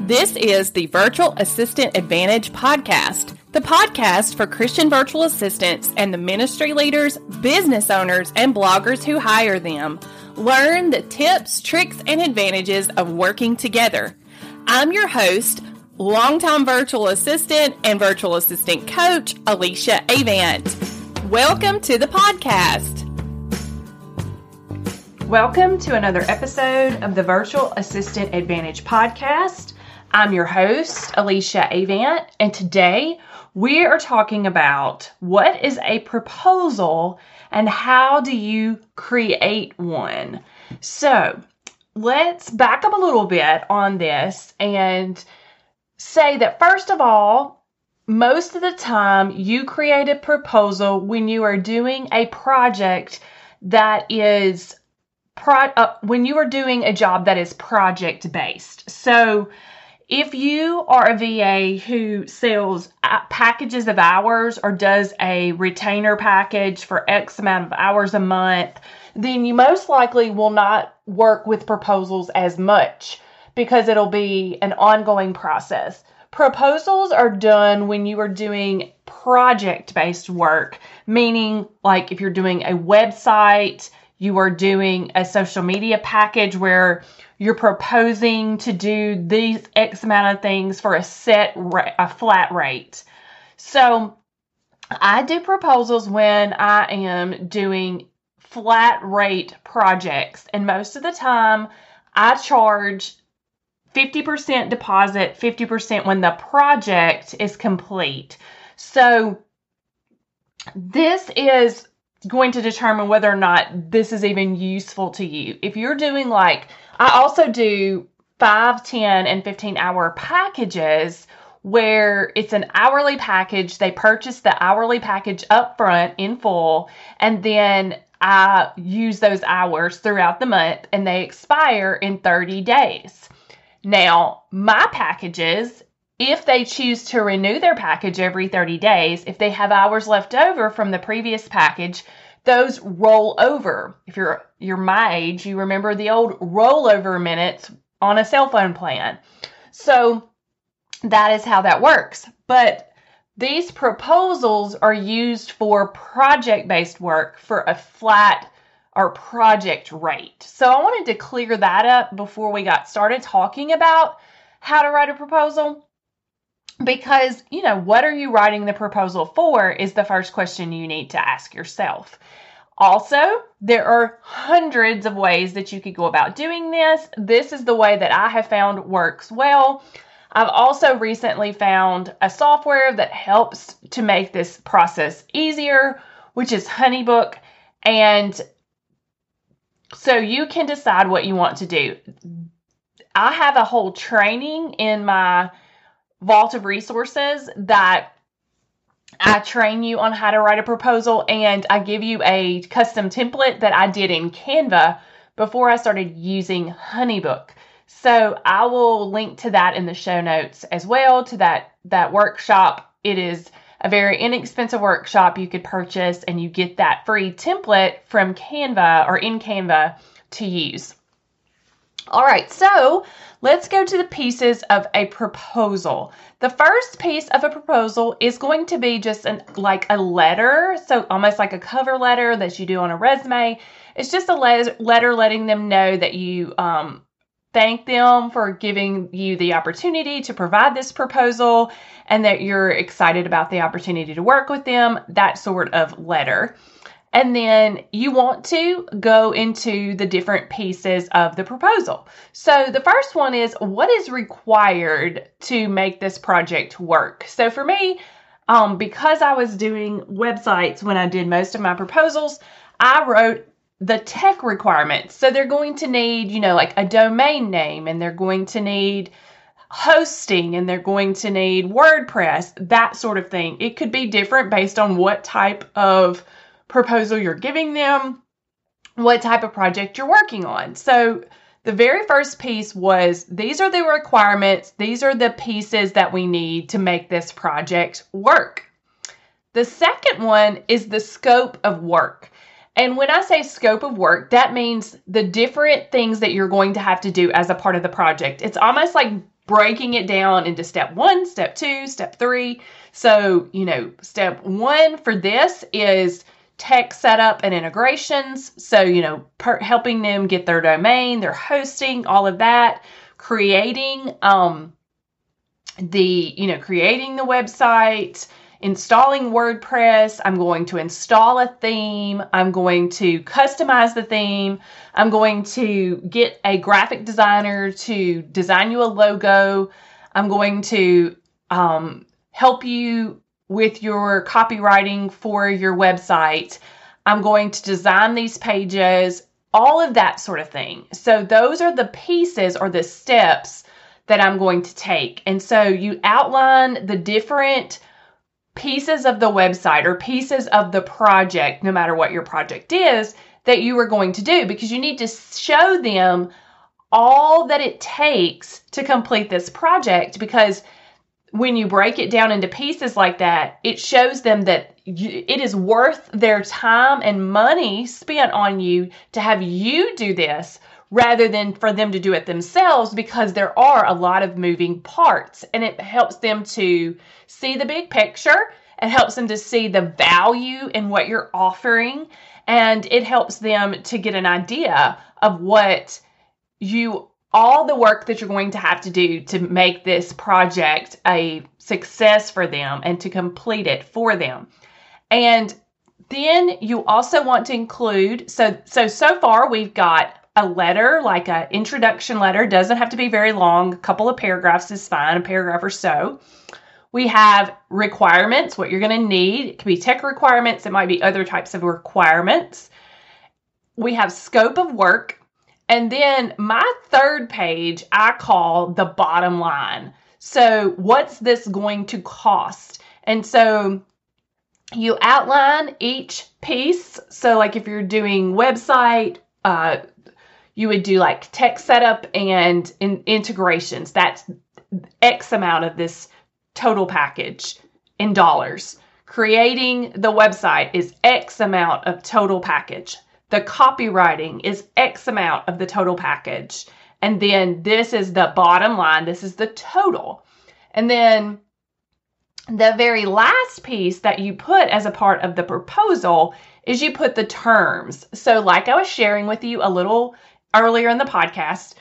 This is the Virtual Assistant Advantage podcast, the podcast for Christian virtual assistants and the ministry leaders, business owners, and bloggers who hire them. Learn the tips, tricks, and advantages of working together. I'm your host, longtime virtual assistant and virtual assistant coach, Alyssa Avant. Welcome to the podcast. Welcome to another episode of the Virtual Assistant Advantage podcast. I'm your host, Alyssa Avant, and today we are talking about what is a proposal and how do you create one. So, let's back up a little bit on this and say that first of all, most of the time you create a proposal when you are doing a project that is pro- uh, when you are doing a job that is project based. So, if you are a VA who sells uh, packages of hours or does a retainer package for X amount of hours a month, then you most likely will not work with proposals as much because it'll be an ongoing process. Proposals are done when you are doing project based work, meaning like if you're doing a website, you are doing a social media package where you're proposing to do these X amount of things for a set, ra- a flat rate. So I do proposals when I am doing flat rate projects. And most of the time, I charge 50% deposit, 50% when the project is complete. So this is going to determine whether or not this is even useful to you. If you're doing like I also do 5, 10, and 15 hour packages where it's an hourly package. They purchase the hourly package up front in full, and then I use those hours throughout the month and they expire in 30 days. Now, my packages, if they choose to renew their package every 30 days, if they have hours left over from the previous package, those roll over. If you're you're my age, you remember the old rollover minutes on a cell phone plan. So that is how that works. But these proposals are used for project based work for a flat or project rate. So I wanted to clear that up before we got started talking about how to write a proposal. Because, you know, what are you writing the proposal for is the first question you need to ask yourself. Also, there are hundreds of ways that you could go about doing this. This is the way that I have found works well. I've also recently found a software that helps to make this process easier, which is Honeybook. And so you can decide what you want to do. I have a whole training in my vault of resources that I train you on how to write a proposal and I give you a custom template that I did in Canva before I started using Honeybook. So I will link to that in the show notes as well to that that workshop. It is a very inexpensive workshop you could purchase and you get that free template from Canva or in Canva to use. All right, so let's go to the pieces of a proposal. The first piece of a proposal is going to be just an, like a letter, so almost like a cover letter that you do on a resume. It's just a le- letter letting them know that you um, thank them for giving you the opportunity to provide this proposal and that you're excited about the opportunity to work with them, that sort of letter. And then you want to go into the different pieces of the proposal. So the first one is what is required to make this project work? So for me, um, because I was doing websites when I did most of my proposals, I wrote the tech requirements. So they're going to need, you know, like a domain name and they're going to need hosting and they're going to need WordPress, that sort of thing. It could be different based on what type of proposal you're giving them, what type of project you're working on. So, the very first piece was these are the requirements, these are the pieces that we need to make this project work. The second one is the scope of work. And when I say scope of work, that means the different things that you're going to have to do as a part of the project. It's almost like breaking it down into step one, step two, step three. So, you know, step one for this is tech setup and integrations. So, you know, per- helping them get their domain, their hosting, all of that, creating um, the, you know, creating the website, installing WordPress. I'm going to install a theme. I'm going to customize the theme. I'm going to get a graphic designer to design you a logo. I'm going to um, help you with your copywriting for your website. I'm going to design these pages, all of that sort of thing. So, those are the pieces or the steps that I'm going to take. And so, you outline the different pieces of the website or pieces of the project, no matter what your project is, that you are going to do because you need to show them all that it takes to complete this project because when you break it down into pieces like that, it shows them that you, it is worth their time and money spent on you to have you do this rather than for them to do it themselves because there are a lot of moving parts and it helps them to see the big picture. It helps them to see the value in what you're offering and it helps them to get an idea of what you all the work that you're going to have to do to make this project a success for them and to complete it for them. And then you also want to include so so so far we've got a letter like an introduction letter. Doesn't have to be very long. A couple of paragraphs is fine a paragraph or so. We have requirements what you're going to need. It could be tech requirements. It might be other types of requirements. We have scope of work and then my third page, I call the bottom line. So, what's this going to cost? And so, you outline each piece. So, like if you're doing website, uh, you would do like tech setup and in integrations. That's X amount of this total package in dollars. Creating the website is X amount of total package the copywriting is X amount of the total package. And then this is the bottom line, this is the total. And then the very last piece that you put as a part of the proposal is you put the terms. So, like I was sharing with you a little earlier in the podcast,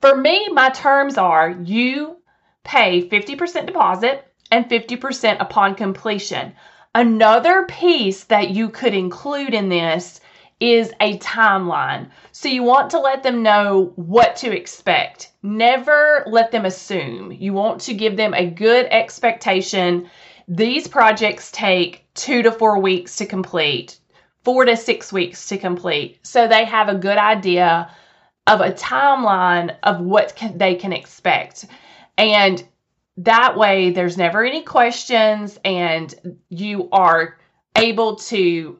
for me, my terms are you pay 50% deposit and 50% upon completion. Another piece that you could include in this is a timeline. So you want to let them know what to expect. Never let them assume. You want to give them a good expectation. These projects take two to four weeks to complete, four to six weeks to complete. So they have a good idea of a timeline of what can, they can expect. And that way, there's never any questions, and you are able to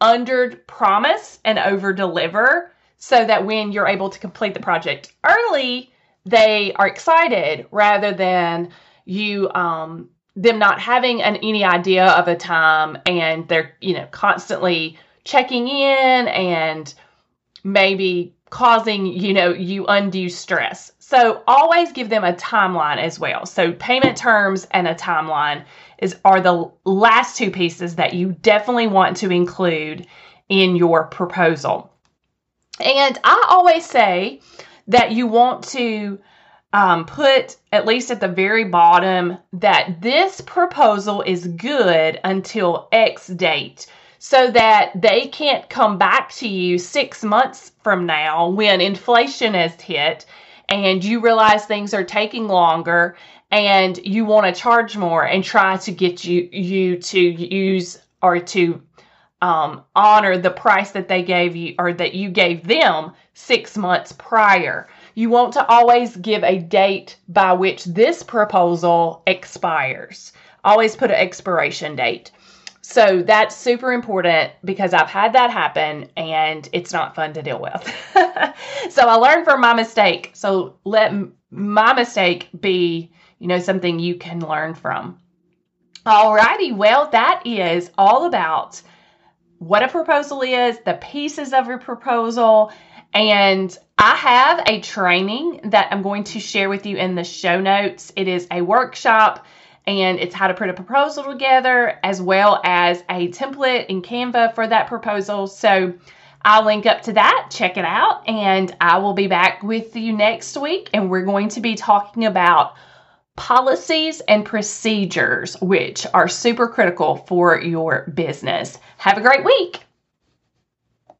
under promise and over deliver so that when you're able to complete the project early, they are excited rather than you um, them not having an, any idea of a time and they're you know constantly checking in and maybe causing you know you undue stress so always give them a timeline as well so payment terms and a timeline is are the last two pieces that you definitely want to include in your proposal. And I always say that you want to um, put at least at the very bottom that this proposal is good until X date so that they can't come back to you six months from now when inflation has hit and you realize things are taking longer and you want to charge more and try to get you you to use or to um, honor the price that they gave you or that you gave them six months prior. You want to always give a date by which this proposal expires. Always put an expiration date. So that's super important because I've had that happen and it's not fun to deal with. so I learned from my mistake. So let my mistake be you know, something you can learn from. Alrighty, well, that is all about what a proposal is, the pieces of your proposal, And I have a training that I'm going to share with you in the show notes. It is a workshop and it's how to put a proposal together as well as a template in Canva for that proposal. So I'll link up to that. Check it out. And I will be back with you next week. And we're going to be talking about policies and procedures, which are super critical for your business. Have a great week.